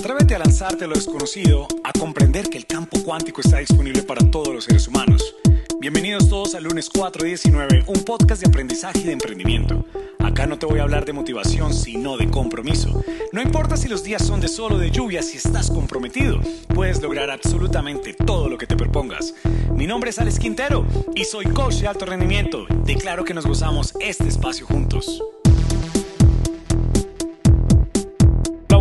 Atrévete a lanzarte a lo desconocido, a comprender que el campo cuántico está disponible para todos los seres humanos. Bienvenidos todos al lunes 419, un podcast de aprendizaje y de emprendimiento. Acá no te voy a hablar de motivación, sino de compromiso. No importa si los días son de sol o de lluvia, si estás comprometido, puedes lograr absolutamente todo lo que te propongas. Mi nombre es Alex Quintero y soy coach de alto rendimiento. Declaro que nos gozamos este espacio juntos.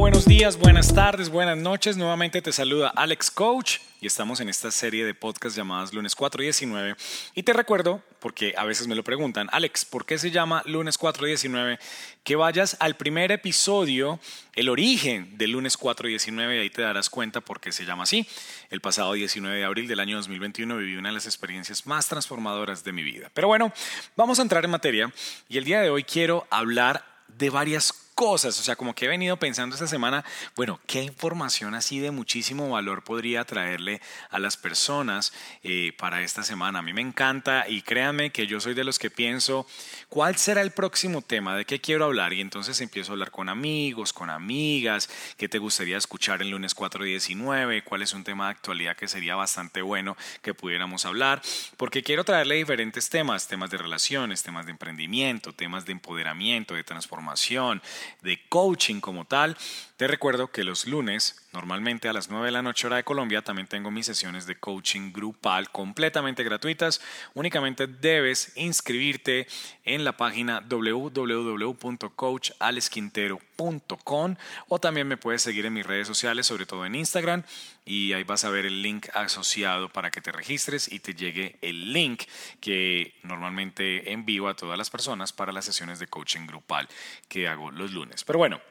Buenos días, buenas tardes, buenas noches. Nuevamente te saluda Alex Coach y estamos en esta serie de podcast llamadas Lunes 419. Y te recuerdo, porque a veces me lo preguntan, Alex, ¿por qué se llama Lunes 419? Que vayas al primer episodio, el origen del Lunes 419, y ahí te darás cuenta por qué se llama así. El pasado 19 de abril del año 2021 viví una de las experiencias más transformadoras de mi vida. Pero bueno, vamos a entrar en materia y el día de hoy quiero hablar de varias cosas cosas, o sea, como que he venido pensando esta semana, bueno, ¿qué información así de muchísimo valor podría traerle a las personas eh, para esta semana? A mí me encanta y créanme que yo soy de los que pienso, ¿cuál será el próximo tema? ¿De qué quiero hablar? Y entonces empiezo a hablar con amigos, con amigas, ¿qué te gustaría escuchar el lunes 419? ¿Cuál es un tema de actualidad que sería bastante bueno que pudiéramos hablar? Porque quiero traerle diferentes temas, temas de relaciones, temas de emprendimiento, temas de empoderamiento, de transformación, de coaching como tal. Te recuerdo que los lunes, normalmente a las 9 de la noche hora de Colombia, también tengo mis sesiones de coaching grupal completamente gratuitas. Únicamente debes inscribirte en la página www.coachalesquintero.com o también me puedes seguir en mis redes sociales, sobre todo en Instagram, y ahí vas a ver el link asociado para que te registres y te llegue el link que normalmente envío a todas las personas para las sesiones de coaching grupal que hago los lunes. Pero bueno,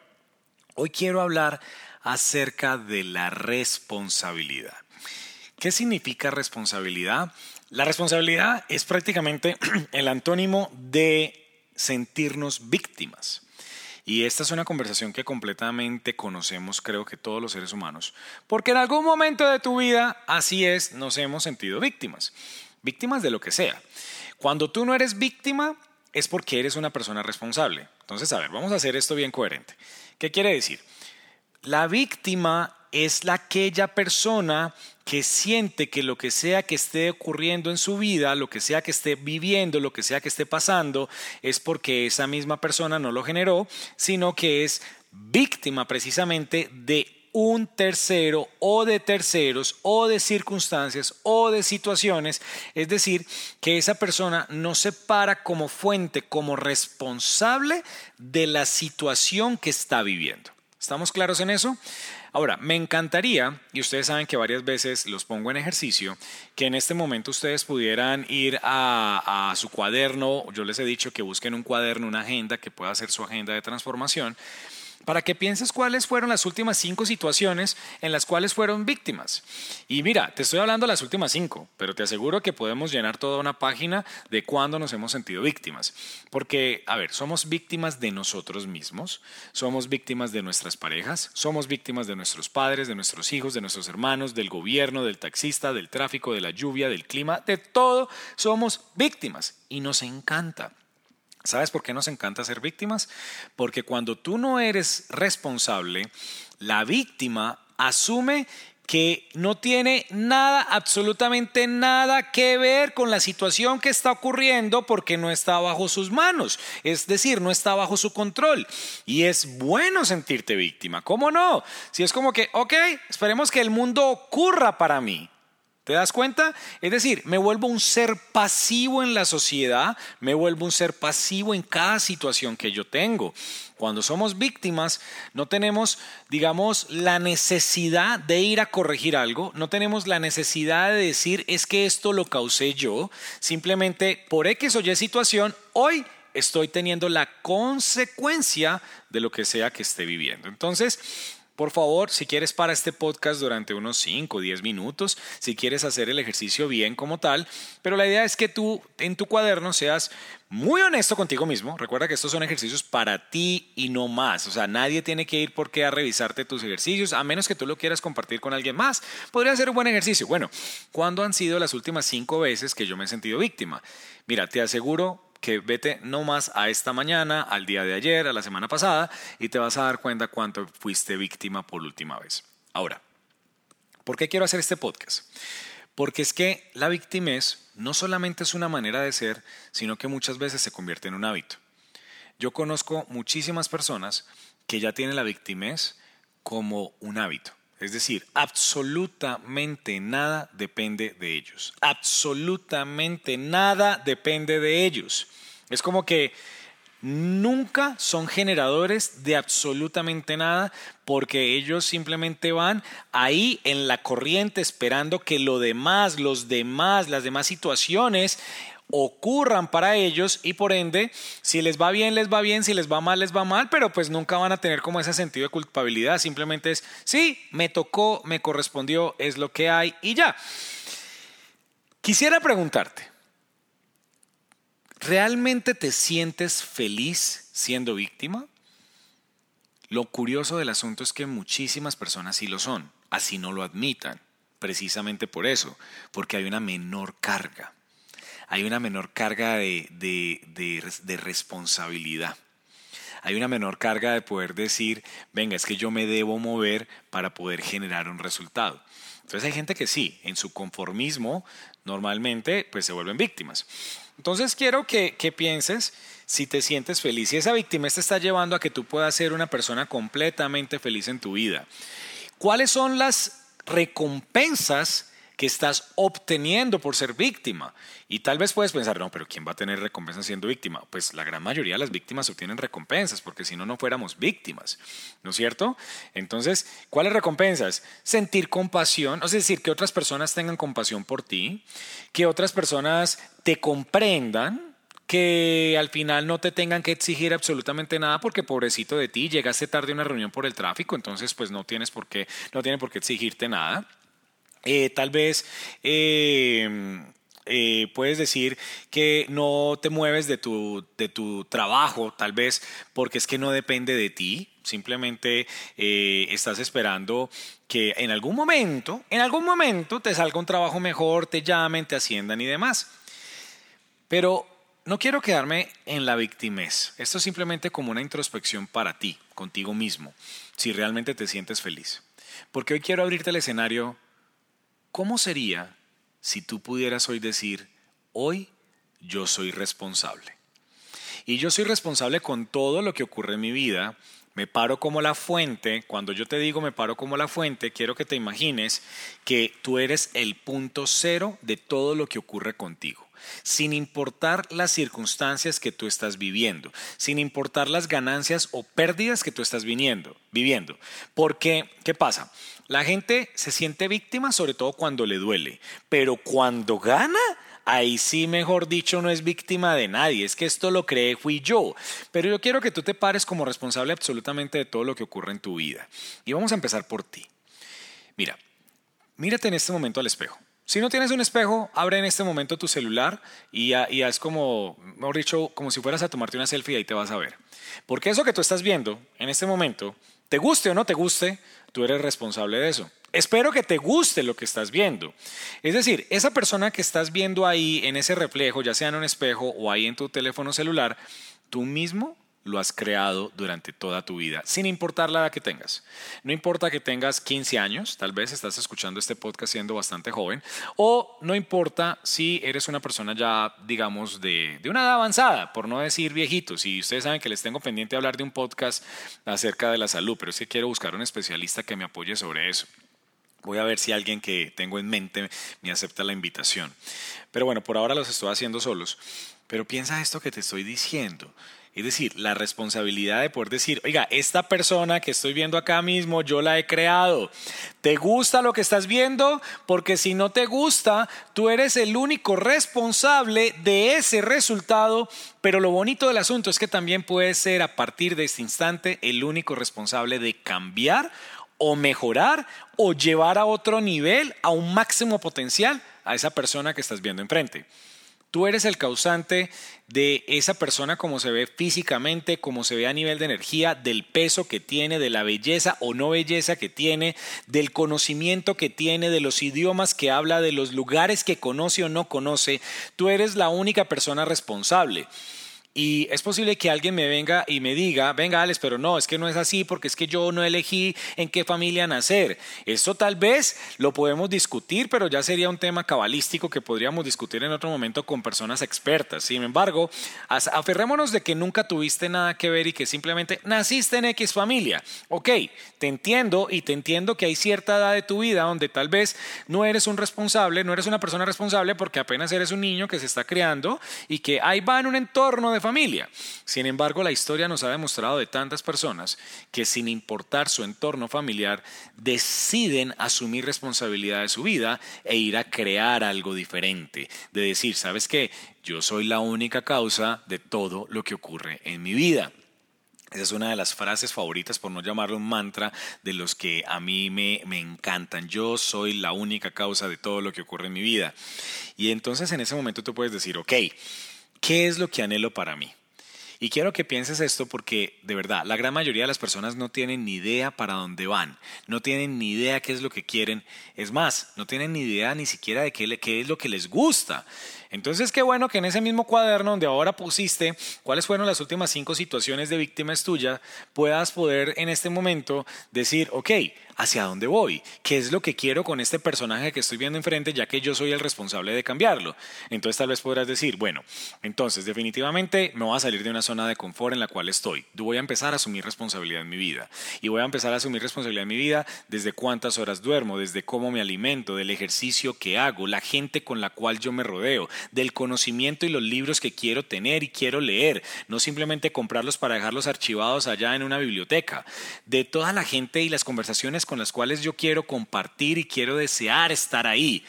Hoy quiero hablar acerca de la responsabilidad. ¿Qué significa responsabilidad? La responsabilidad es prácticamente el antónimo de sentirnos víctimas. Y esta es una conversación que completamente conocemos, creo que todos los seres humanos, porque en algún momento de tu vida, así es, nos hemos sentido víctimas. Víctimas de lo que sea. Cuando tú no eres víctima, es porque eres una persona responsable. Entonces, a ver, vamos a hacer esto bien coherente. ¿Qué quiere decir? La víctima es la aquella persona que siente que lo que sea que esté ocurriendo en su vida, lo que sea que esté viviendo, lo que sea que esté pasando, es porque esa misma persona no lo generó, sino que es víctima precisamente de un tercero o de terceros o de circunstancias o de situaciones, es decir, que esa persona no se para como fuente, como responsable de la situación que está viviendo. ¿Estamos claros en eso? Ahora, me encantaría, y ustedes saben que varias veces los pongo en ejercicio, que en este momento ustedes pudieran ir a, su cuaderno, yo les he dicho que busquen un cuaderno, una agenda que pueda ser su agenda de transformación, para que pienses cuáles fueron las últimas cinco situaciones en las cuales fueron víctimas. Y mira, te estoy hablando de las últimas cinco, pero te aseguro que podemos llenar toda una página de cuándo nos hemos sentido víctimas. Porque, a ver, somos víctimas de nosotros mismos, somos víctimas de nuestras parejas, somos víctimas de nuestros padres, de nuestros hijos, de nuestros hermanos, del gobierno, del taxista, del tráfico, de la lluvia, del clima, de todo somos víctimas y nos encanta. ¿Sabes por qué nos encanta ser víctimas? Porque cuando tú no eres responsable, la víctima asume que no tiene nada, absolutamente nada que ver con la situación que está ocurriendo porque no está bajo sus manos, es decir, no está bajo su control. Y es bueno sentirte víctima, ¿cómo no? Si es como que, ok, esperemos que el mundo ocurra para mí. ¿Te das cuenta? Es decir, me vuelvo un ser pasivo en la sociedad, me vuelvo un ser pasivo en cada situación que yo tengo. Cuando somos víctimas, no tenemos, digamos, la necesidad de ir a corregir algo, no tenemos la necesidad de decir es que esto lo causé yo, simplemente por X o Y situación, hoy estoy teniendo la consecuencia de lo que sea que esté viviendo. Entonces, por favor, si quieres para este podcast durante unos 5 o 10 minutos, si quieres hacer el ejercicio bien como tal, pero la idea es que tú en tu cuaderno seas muy honesto contigo mismo. Recuerda que estos son ejercicios para ti y no más. O sea, nadie tiene que ir por qué a revisarte tus ejercicios, a menos que tú lo quieras compartir con alguien más. Podría ser un buen ejercicio. Bueno, ¿cuándo han sido las últimas cinco veces que yo me he sentido víctima? Mira, te aseguro que vete no más a esta mañana, al día de ayer, a la semana pasada, y te vas a dar cuenta cuánto fuiste víctima por última vez. Ahora, ¿por qué quiero hacer este podcast? Porque es que la victimez no solamente es una manera de ser, sino que muchas veces se convierte en un hábito. Yo conozco muchísimas personas que ya tienen la victimez como un hábito. Es decir, absolutamente nada depende de ellos. Absolutamente nada depende de ellos. Es como que nunca son generadores de absolutamente nada porque ellos simplemente van ahí en la corriente esperando que lo demás, los demás, las demás situaciones ocurran para ellos y por ende, si les va bien, les va bien, si les va mal, les va mal, pero pues nunca van a tener como ese sentido de culpabilidad, simplemente es, sí, me tocó, me correspondió, es lo que hay y ya. Quisiera preguntarte, ¿realmente te sientes feliz siendo víctima? Lo curioso del asunto es que muchísimas personas sí lo son, así no lo admitan, precisamente por eso, porque hay una menor carga hay una menor carga de, responsabilidad. Hay una menor carga de poder decir, venga, es que yo me debo mover para poder generar un resultado. Entonces hay gente que sí, en su conformismo normalmente pues se vuelven víctimas. Entonces quiero que, que pienses si te sientes feliz, si esa víctima te está llevando a que tú puedas ser una persona completamente feliz en tu vida. ¿Cuáles son las recompensas que estás obteniendo por ser víctima. Y tal vez puedes pensar, no, pero ¿quién va a tener recompensa siendo víctima? Pues la gran mayoría de las víctimas obtienen recompensas, porque si no, no fuéramos víctimas, ¿no es cierto? Entonces, ¿cuáles recompensas? Sentir compasión, es decir, que otras personas tengan compasión por ti, que otras personas te comprendan, que al final no te tengan que exigir absolutamente nada porque pobrecito de ti, llegaste tarde a una reunión por el tráfico, entonces pues no tienes por qué, no tiene por qué exigirte nada. Eh, tal vez eh, eh, puedes decir que no te mueves de tu, de tu trabajo, tal vez porque es que no depende de ti, simplemente estás esperando que en algún momento, en algún momento te salga un trabajo mejor, te llamen, te asciendan y demás. Pero no quiero quedarme en la victimez. Esto es simplemente como una introspección para ti, contigo mismo, si realmente te sientes feliz. Porque hoy quiero abrirte el escenario ¿Cómo sería si tú pudieras hoy decir, hoy yo soy responsable? Y yo soy responsable con todo lo que ocurre en mi vida. Me paro como la fuente. Cuando yo te digo me paro como la fuente, quiero que te imagines que tú eres el punto cero de todo lo que ocurre contigo sin importar las circunstancias que tú estás viviendo, sin importar las ganancias o pérdidas que tú estás viniendo, viviendo. Porque, ¿qué pasa? La gente se siente víctima sobre todo cuando le duele, pero cuando gana, ahí sí, mejor dicho, no es víctima de nadie. Es que esto lo creé, fui yo. Pero yo quiero que tú te pares como responsable absolutamente de todo lo que ocurre en tu vida. Y vamos a empezar por ti. Mira, mírate en este momento al espejo. Si no tienes un espejo, abre en este momento tu celular y, y haz como, mejor dicho, como si fueras a tomarte una selfie y ahí te vas a ver. Porque eso que tú estás viendo en este momento, te guste o no te guste, tú eres responsable de eso. Espero que te guste lo que estás viendo. Es decir, esa persona que estás viendo ahí en ese reflejo, ya sea en un espejo o ahí en tu teléfono celular, tú mismo lo has creado durante toda tu vida, sin importar la edad que tengas. No importa que tengas 15 años, tal vez estás escuchando este podcast siendo bastante joven, o no importa si eres una persona ya, digamos, de, de una edad avanzada, por no decir viejito. Si ustedes saben que les tengo pendiente hablar de un podcast acerca de la salud, pero es que quiero buscar un especialista que me apoye sobre eso. Voy a ver si alguien que tengo en mente me acepta la invitación. Pero bueno, por ahora los estoy haciendo solos. Pero piensa esto que te estoy diciendo. Es decir, la responsabilidad de poder decir, oiga, esta persona que estoy viendo acá mismo, yo la he creado. ¿Te gusta lo que estás viendo? Porque si no te gusta, tú eres el único responsable de ese resultado. Pero lo bonito del asunto es que también puedes ser a partir de este instante el único responsable de cambiar o mejorar o llevar a otro nivel, a un máximo potencial a esa persona que estás viendo enfrente. Tú eres el causante de esa persona como se ve físicamente, como se ve a nivel de energía, del peso que tiene, de la belleza o no belleza que tiene, del conocimiento que tiene, de los idiomas que habla, de los lugares que conoce o no conoce. Tú eres la única persona responsable. Y es posible que alguien me venga y me diga, venga Alex, pero no, es que no es así porque es que yo no elegí en qué familia nacer. Esto tal vez lo podemos discutir, pero ya sería un tema cabalístico que podríamos discutir en otro momento con personas expertas. Sin embargo, aferrémonos de que nunca tuviste nada que ver y que simplemente naciste en X familia. Ok, te entiendo y te entiendo que hay cierta edad de tu vida donde tal vez no eres un responsable, no eres una persona responsable porque apenas eres un niño que se está creando y que ahí va en un entorno de familia. Sin embargo, la historia nos ha demostrado de tantas personas que sin importar su entorno familiar, deciden asumir responsabilidad de su vida e ir a crear algo diferente. De decir, ¿sabes qué? Yo soy la única causa de todo lo que ocurre en mi vida. Esa es una de las frases favoritas, por no llamarlo un mantra, de los que a mí me, me, encantan. Yo soy la única causa de todo lo que ocurre en mi vida. Y entonces en ese momento tú puedes decir, ok, ¿Qué es lo que anhelo para mí? Y quiero que pienses esto porque, de verdad, la gran mayoría de las personas no tienen ni idea para dónde van, no tienen ni idea qué es lo que quieren, es más, no tienen ni idea ni siquiera de qué, es lo que les gusta. Entonces, qué bueno que en ese mismo cuaderno donde ahora pusiste cuáles fueron las últimas cinco situaciones de víctimas tuyas, puedas poder en este momento decir, ok, ¿hacia dónde voy? ¿Qué es lo que quiero con este personaje que estoy viendo enfrente, ya que yo soy el responsable de cambiarlo? Entonces tal vez podrás decir, bueno, entonces definitivamente me voy a salir de una zona de confort en la cual estoy. Voy a empezar a asumir responsabilidad en mi vida. Y voy a empezar a asumir responsabilidad en mi vida desde cuántas horas duermo, desde cómo me alimento, del ejercicio que hago, la gente con la cual yo me rodeo, del conocimiento y los libros que quiero tener y quiero leer, no simplemente comprarlos para dejarlos archivados allá en una biblioteca, de toda la gente y las conversaciones con las cuales yo quiero compartir y quiero desear estar ahí.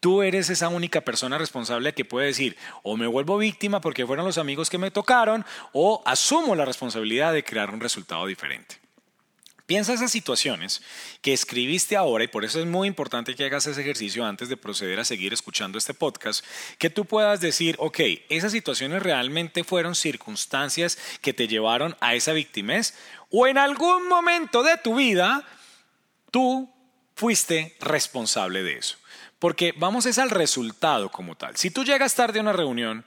Tú eres esa única persona responsable que puede decir, o me vuelvo víctima porque fueron los amigos que me tocaron, o asumo la responsabilidad de crear un resultado diferente. Piensa esas situaciones que escribiste ahora y por eso es muy importante que hagas ese ejercicio antes de proceder a seguir escuchando este podcast, que tú puedas decir, ok, esas situaciones realmente fueron circunstancias que te llevaron a esa victimez o en algún momento de tu vida tú fuiste responsable de eso. Porque vamos es al resultado como tal. Si tú llegas tarde a una reunión,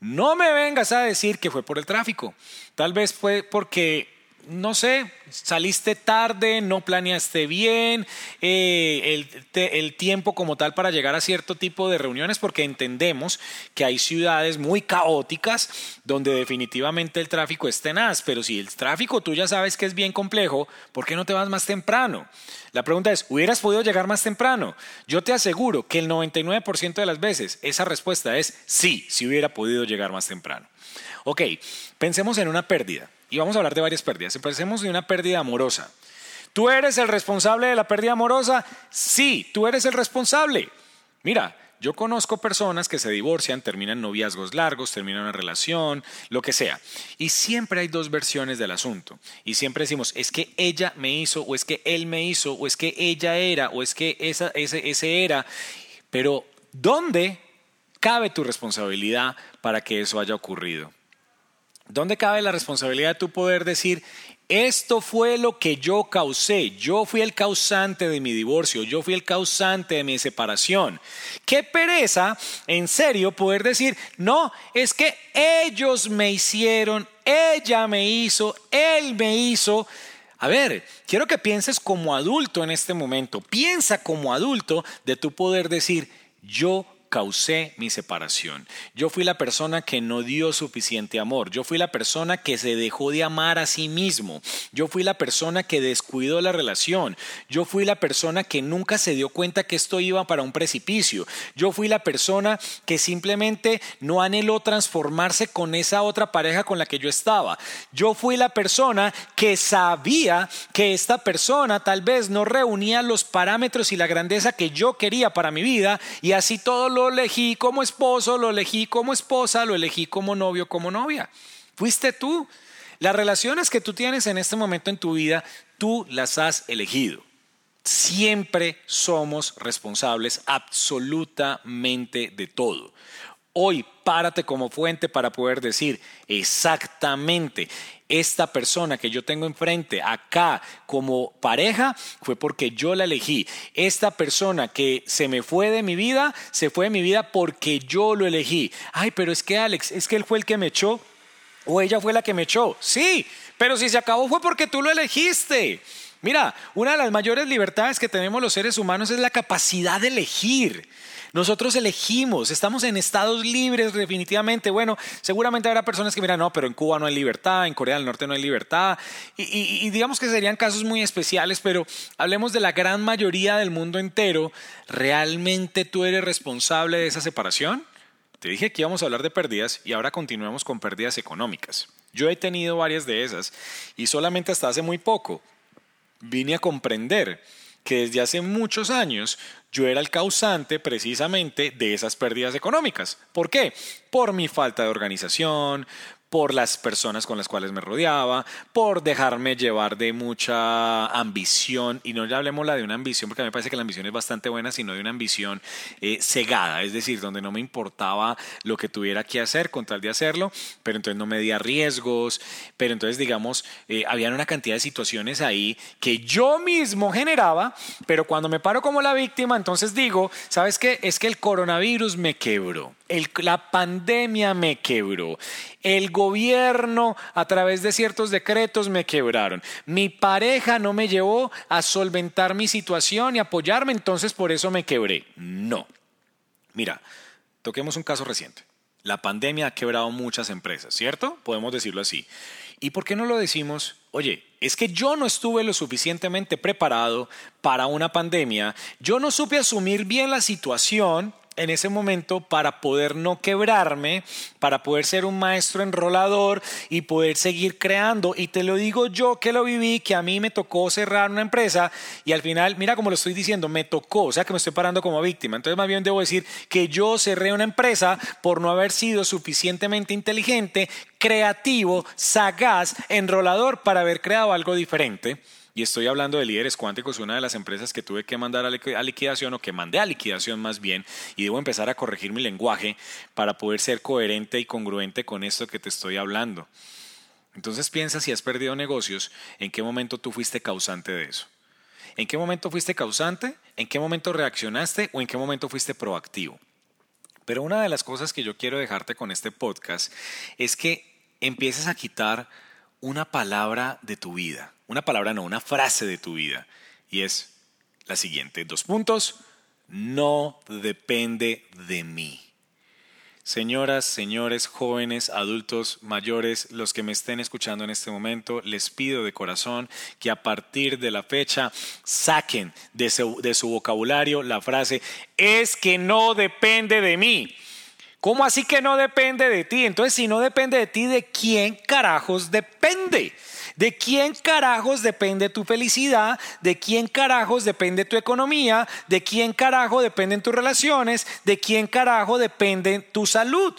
no me vengas a decir que fue por el tráfico. Tal vez fue porque no sé, saliste tarde, no planeaste bien eh, el, tiempo como tal para llegar a cierto tipo de reuniones, porque entendemos que hay ciudades muy caóticas donde definitivamente el tráfico es tenaz, pero si el tráfico tú ya sabes que es bien complejo, ¿por qué no te vas más temprano? La pregunta es, ¿hubieras podido llegar más temprano? Yo te aseguro que el 99% de las veces esa respuesta es sí, si hubiera podido llegar más temprano. Ok, pensemos en una pérdida. Y vamos a hablar de varias pérdidas. Empecemos de una pérdida amorosa. ¿Tú eres el responsable de la pérdida amorosa? Sí, tú eres el responsable. Mira, yo conozco personas que se divorcian, terminan noviazgos largos, terminan una relación, lo que sea. Y siempre hay dos versiones del asunto. Y siempre decimos, es que ella me hizo, o es que él me hizo, o es que ella era, o es que esa, ese, ese era. Pero, ¿dónde cabe tu responsabilidad para que eso haya ocurrido? ¿Dónde cabe la responsabilidad de tu poder decir, esto fue lo que yo causé, yo fui el causante de mi divorcio, yo fui el causante de mi separación? Qué pereza, en serio, poder decir, no, es que ellos me hicieron, ella me hizo, él me hizo. A ver, quiero que pienses como adulto en este momento, piensa como adulto de tu poder decir, yo causé mi separación. Yo fui la persona que no dio suficiente amor. Yo fui la persona que se dejó de amar a sí mismo. Yo fui la persona que descuidó la relación. Yo fui la persona que nunca se dio cuenta que esto iba para un precipicio. Yo fui la persona que simplemente no anheló transformarse con esa otra pareja con la que yo estaba. Yo fui la persona que sabía que esta persona tal vez no reunía los parámetros y la grandeza que yo quería para mi vida y así todo lo elegí como esposo, lo elegí como esposa, lo elegí como novio, como novia. Fuiste tú. Las relaciones que tú tienes en este momento en tu vida, tú las has elegido. Siempre somos responsables absolutamente de todo. Hoy párate como fuente para poder decir exactamente, esta persona que yo tengo enfrente acá como pareja fue porque yo la elegí. Esta persona que se me fue de mi vida, se fue de mi vida porque yo lo elegí. Ay, pero es que Alex, es que él fue el que me echó o ella fue la que me echó. Sí, pero si se acabó fue porque tú lo elegiste. Mira, una de las mayores libertades que tenemos los seres humanos es la capacidad de elegir. Nosotros elegimos, estamos en estados libres definitivamente. Bueno, seguramente habrá personas que miran, no, pero en Cuba no hay libertad, en Corea del Norte no hay libertad. Y, digamos que serían casos muy especiales, pero hablemos de la gran mayoría del mundo entero. ¿Realmente tú eres responsable de esa separación? Te dije que íbamos a hablar de pérdidas y ahora continuemos con pérdidas económicas. Yo he tenido varias de esas y solamente hasta hace muy poco vine a comprender que desde hace muchos años yo era el causante precisamente de esas pérdidas económicas. ¿Por qué? Por mi falta de organización, por las personas con las cuales me rodeaba, por dejarme llevar de mucha ambición, y no ya hablemos la de una ambición, porque a mí me parece que la ambición es bastante buena, sino de una ambición eh, cegada, es decir, donde no me importaba lo que tuviera que hacer con tal de hacerlo, pero entonces no me di riesgos, pero entonces digamos, eh, habían una cantidad de situaciones ahí que yo mismo generaba, pero cuando me paro como la víctima, entonces digo, ¿sabes qué? Es que el coronavirus me quebró la pandemia me quebró, el gobierno a través de ciertos decretos me quebraron, mi pareja no me llevó a solventar mi situación y apoyarme, entonces por eso me quebré. No. Mira, toquemos un caso reciente. La pandemia ha quebrado muchas empresas, ¿cierto? Podemos decirlo así. ¿Y por qué no lo decimos? Oye, es que yo no estuve lo suficientemente preparado para una pandemia, yo no supe asumir bien la situación en ese momento para poder no quebrarme, para poder ser un maestro enrolador y poder seguir creando. Y te lo digo yo que lo viví, que a mí me tocó cerrar una empresa y al final, mira como lo estoy diciendo, me tocó, o sea que me estoy parando como víctima. Entonces más bien debo decir que yo cerré una empresa por no haber sido suficientemente inteligente, creativo, sagaz, enrolador para haber creado algo diferente. Y estoy hablando de líderes cuánticos, una de las empresas que tuve que mandar a liquidación o que mandé a liquidación más bien, y debo empezar a corregir mi lenguaje para poder ser coherente y congruente con esto que te estoy hablando. Entonces piensa si has perdido negocios, en qué momento tú fuiste causante de eso. ¿En qué momento fuiste causante? ¿En qué momento reaccionaste? ¿O en qué momento fuiste proactivo? Pero una de las cosas que yo quiero dejarte con este podcast es que empieces a quitar una palabra de tu vida una palabra no, una frase de tu vida. Y es la siguiente, dos puntos, no depende de mí. Señoras, señores, jóvenes, adultos, mayores, los que me estén escuchando en este momento, les pido de corazón que a partir de la fecha saquen de su, de su vocabulario la frase, es que no depende de mí. ¿Cómo así que no depende de ti? Entonces, si no depende de ti, ¿de quién carajos depende? ¿De quién carajos depende tu felicidad? ¿De quién carajos depende tu economía? ¿De quién carajo dependen tus relaciones? ¿De quién carajo depende tu salud?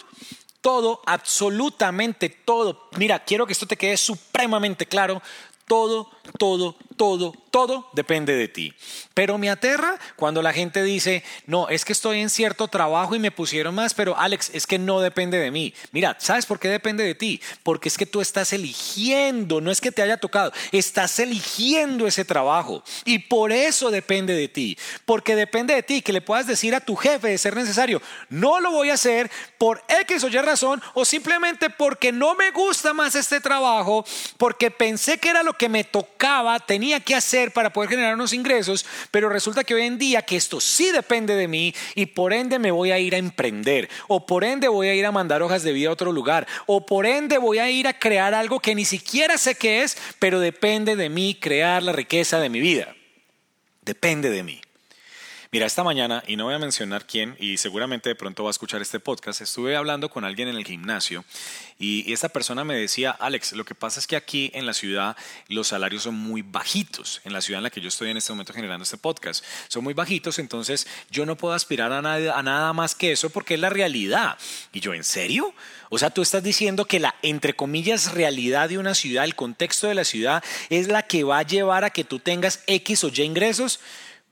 Todo, absolutamente todo. Mira, quiero que esto te quede supremamente claro. Todo, todo, todo, todo depende de ti. Pero me aterra cuando la gente dice, no, es que estoy en cierto trabajo y me pusieron más, pero Alex, es que no depende de mí. Mira, ¿sabes por qué depende de ti? Porque es que tú estás eligiendo, no es que te haya tocado, estás eligiendo ese trabajo. Y por eso depende de ti. Porque depende de ti que le puedas decir a tu jefe de ser necesario, no lo voy a hacer por X o Y razón o simplemente porque no me gusta más este trabajo, porque pensé que era lo que me tocaba, tenía que hacer para poder generar unos ingresos, pero resulta que hoy en día que esto sí depende de mí y por ende me voy a ir a emprender, o por ende voy a ir a mandar hojas de vida a otro lugar, o por ende voy a ir a crear algo que ni siquiera sé qué es, pero depende de mí crear la riqueza de mi vida. Depende de mí. Mira, esta mañana, y no voy a mencionar quién, y seguramente de pronto va a escuchar este podcast, estuve hablando con alguien en el gimnasio y esta persona me decía, Alex, lo que pasa es que aquí en la ciudad los salarios son muy bajitos, en la ciudad en la que yo estoy en este momento generando este podcast, son muy bajitos, entonces yo no puedo aspirar a nada, a nada más que eso porque es la realidad. Y yo, ¿en serio? O sea, tú estás diciendo que la, entre comillas, realidad de una ciudad, el contexto de la ciudad, es la que va a llevar a que tú tengas X o Y ingresos.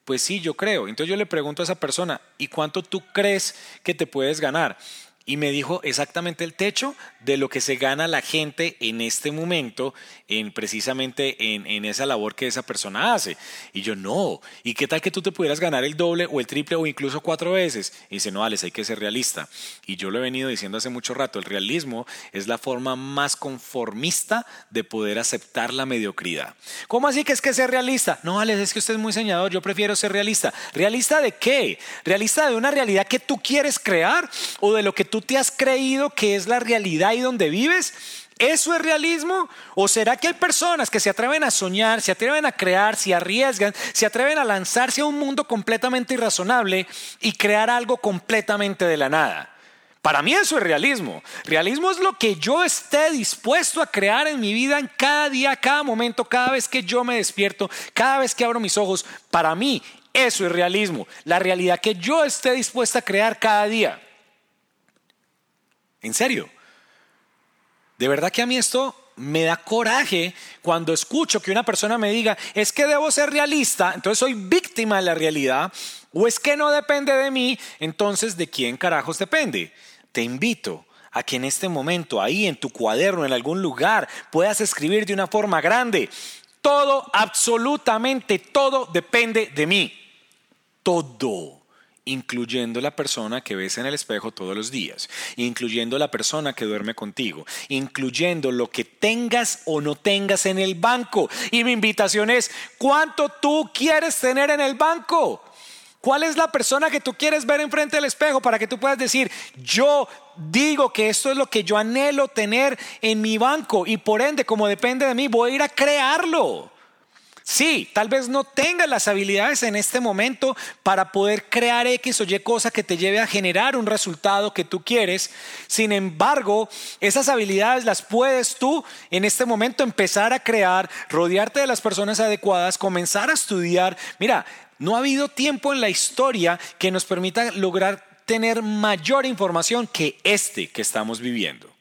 Pues sí, yo creo. Entonces yo le pregunto a esa persona, ¿y cuánto tú crees que te puedes ganar? Y me dijo exactamente el techo de lo que se gana la gente en este momento, en precisamente en, en, esa labor que esa persona hace. Y yo, no, ¿y qué tal que tú te pudieras ganar el doble o el triple o incluso cuatro veces? Y dice, no, Alex, hay que ser realista. Y yo lo he venido diciendo hace mucho rato, el realismo es la forma más conformista de poder aceptar la mediocridad. ¿Cómo así que es que ser realista? No, Alex, es que usted es muy señador, yo prefiero ser realista. ¿Realista de qué? ¿Realista de una realidad que tú quieres crear o de lo que tú te has creído que es la realidad y donde vives? ¿Eso es realismo? ¿O será que hay personas que se atreven a soñar, se atreven a crear, se arriesgan, se atreven a lanzarse a un mundo completamente irrazonable y crear algo completamente de la nada? Para mí eso es realismo. Realismo es lo que yo esté dispuesto a crear en mi vida en cada día, cada momento, cada vez que yo me despierto, cada vez que abro mis ojos. Para mí eso es realismo. La realidad que yo esté dispuesta a crear cada día. En serio. De verdad que a mí esto me da coraje cuando escucho que una persona me diga, es que debo ser realista, entonces soy víctima de la realidad, o es que no depende de mí, entonces ¿de quién carajos depende? Te invito a que en este momento, ahí en tu cuaderno, en algún lugar, puedas escribir de una forma grande, todo, absolutamente todo depende de mí. Todo incluyendo la persona que ves en el espejo todos los días, incluyendo la persona que duerme contigo, incluyendo lo que tengas o no tengas en el banco. Y mi invitación es, ¿cuánto tú quieres tener en el banco? ¿Cuál es la persona que tú quieres ver enfrente del espejo para que tú puedas decir, yo digo que esto es lo que yo anhelo tener en mi banco y por ende, como depende de mí, voy a ir a crearlo? Sí, tal vez no tengas las habilidades en este momento para poder crear X o Y cosa que te lleve a generar un resultado que tú quieres. Sin embargo, esas habilidades las puedes tú en este momento empezar a crear, rodearte de las personas adecuadas, comenzar a estudiar. Mira, no ha habido tiempo en la historia que nos permita lograr tener mayor información que este que estamos viviendo.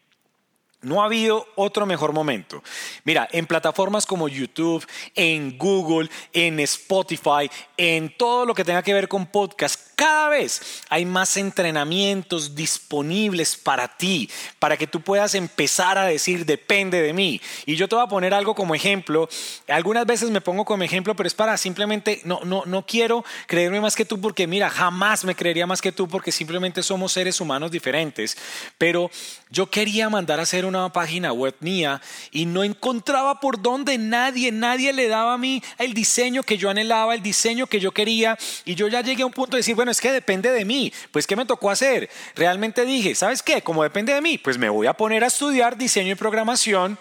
No ha habido otro mejor momento. Mira, en plataformas como YouTube, en Google, en Spotify, en todo lo que tenga que ver con podcast, cada vez hay más entrenamientos disponibles para ti, para que tú puedas empezar a decir, depende de mí. Y yo te voy a poner algo como ejemplo. Algunas veces me pongo como ejemplo, pero es para simplemente, no, no, no quiero creerme más que tú porque mira, jamás me creería más que tú porque simplemente somos seres humanos diferentes. Pero yo quería mandar a hacer una página web mía y no encontraba por dónde nadie, nadie le daba a mí el diseño que yo anhelaba, el diseño que yo quería. Y yo ya llegué a un punto de decir, bueno, es que depende de mí. Pues, ¿qué me tocó hacer? Realmente dije, ¿sabes qué? Como depende de mí, pues me voy a poner a estudiar diseño y programación.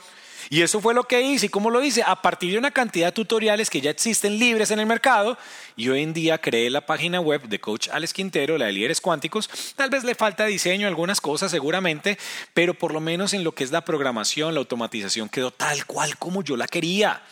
Y eso fue lo que hice. ¿Y cómo lo hice? A partir de una cantidad de tutoriales que ya existen libres en el mercado, y hoy en día creé la página web de Coach Alex Quintero, la de líderes cuánticos. Tal vez le falta diseño, algunas cosas seguramente, pero por lo menos en lo que es la programación, la automatización, quedó tal cual como yo la quería.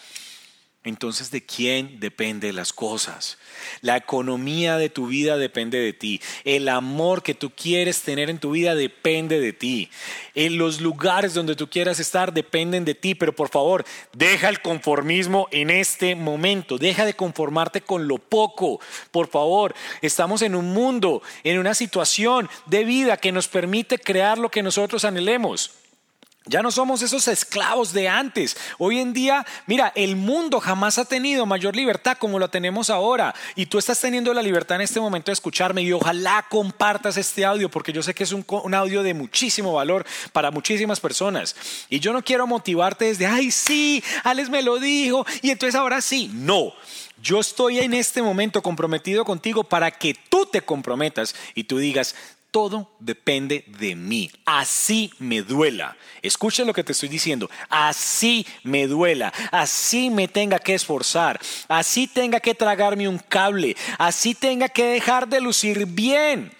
Entonces, ¿de quién dependen las cosas? La economía de tu vida depende de ti. El amor que tú quieres tener en tu vida depende de ti. En los lugares donde tú quieras estar dependen de ti. Pero por favor, deja el conformismo en este momento. Deja de conformarte con lo poco. Por favor, estamos en un mundo, en una situación de vida que nos permite crear lo que nosotros anhelemos. Ya no somos esos esclavos de antes. Hoy en día, mira, el mundo jamás ha tenido mayor libertad como lo tenemos ahora. Y tú estás teniendo la libertad en este momento de escucharme y ojalá compartas este audio porque yo sé que es un, audio de muchísimo valor para muchísimas personas. Y yo no quiero motivarte desde, ay, sí, Alex me lo dijo y entonces ahora sí. No. Yo estoy en este momento comprometido contigo para que tú te comprometas y tú digas, todo depende de mí. Así me duela. Escucha lo que te estoy diciendo. Así me duela. Así me tenga que esforzar. Así tenga que tragarme un cable. Así tenga que dejar de lucir bien.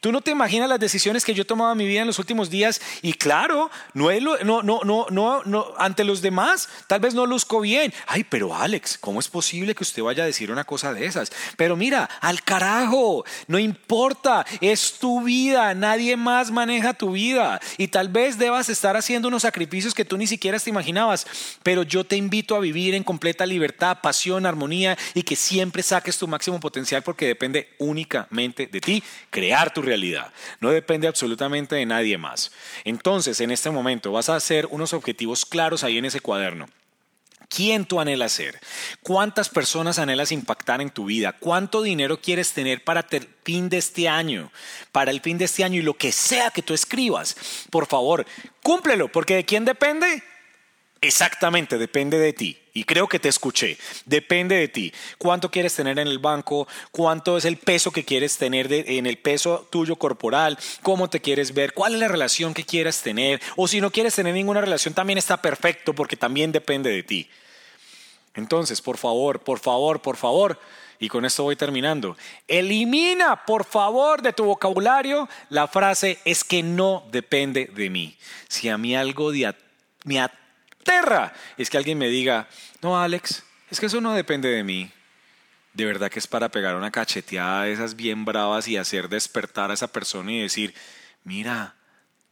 Tú no te imaginas las decisiones que yo he tomado en mi vida en los últimos días y claro, no, no, no, no, no, no, ante los demás tal vez no luzco bien. Ay, pero Alex, ¿cómo es posible que usted vaya a decir una cosa de esas? Pero mira, al carajo, no importa, es tu vida, nadie más maneja tu vida y tal vez debas estar haciendo unos sacrificios que tú ni siquiera te imaginabas, pero yo te invito a vivir en completa libertad, pasión, armonía y que siempre saques tu máximo potencial porque depende únicamente de ti crear tu realidad, no depende absolutamente de nadie más. Entonces, en este momento vas a hacer unos objetivos claros ahí en ese cuaderno. ¿Quién tú anhelas ser? ¿Cuántas personas anhelas impactar en tu vida? ¿Cuánto dinero quieres tener para el fin de este año? Para el fin de este año y lo que sea que tú escribas. Por favor, cúmplelo, porque ¿de quién depende? Exactamente, depende de ti. Y creo que te escuché. Depende de ti. ¿Cuánto quieres tener en el banco? ¿Cuánto es el peso que quieres tener en el peso tuyo corporal? ¿Cómo te quieres ver? ¿Cuál es la relación que quieras tener? O si no quieres tener ninguna relación, también está perfecto porque también depende de ti. Entonces, por favor, por favor, por favor, y con esto voy terminando, elimina, por favor, de tu vocabulario la frase es que no depende de mí. Si a mí algo me es que alguien me diga, no, Alex, es que eso no depende de mí. De verdad que es para pegar una cacheteada de esas bien bravas y hacer despertar a esa persona y decir, mira,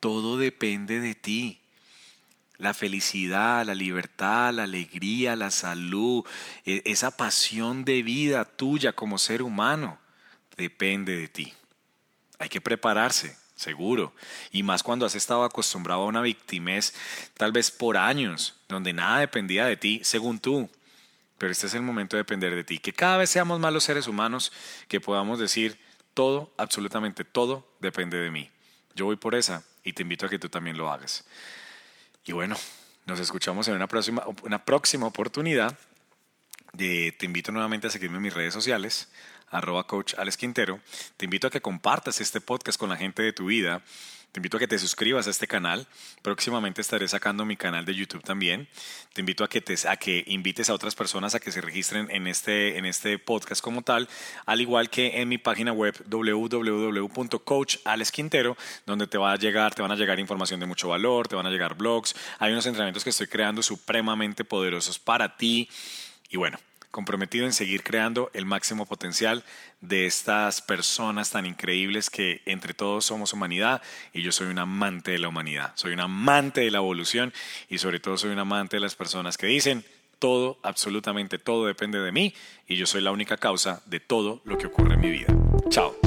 todo depende de ti. La felicidad, la libertad, la alegría, la salud, e, esa pasión de vida tuya como ser humano, depende de ti. Hay que prepararse, seguro. Y más cuando has estado acostumbrado a una victimez, tal vez por años, donde nada dependía de ti, según tú. Pero este es el momento de depender de ti. Que cada vez seamos más los seres humanos, que podamos decir, todo, absolutamente todo, depende de mí. Yo voy por esa y te invito a que tú también lo hagas. Y bueno, nos escuchamos en una próxima, una próxima oportunidad. De, te invito nuevamente a seguirme en mis redes sociales, arroba coach Alex Quintero. Te invito a que compartas este podcast con la gente de tu vida. Te invito a que te suscribas a este canal. Próximamente estaré sacando mi canal de YouTube también. Te invito a que, te, a que invites a otras personas a que se registren en este, en este podcast como tal, al igual que en mi página web www.coachalesquintero, donde te va a llegar, te van a llegar información de mucho valor, te van a llegar blogs. Hay unos entrenamientos que estoy creando supremamente poderosos para ti. Y bueno, comprometido en seguir creando el máximo potencial de estas personas tan increíbles que entre todos somos humanidad y yo soy un amante de la humanidad, soy un amante de la evolución y sobre todo soy un amante de las personas que dicen todo, absolutamente todo depende de mí y yo soy la única causa de todo lo que ocurre en mi vida. Chao.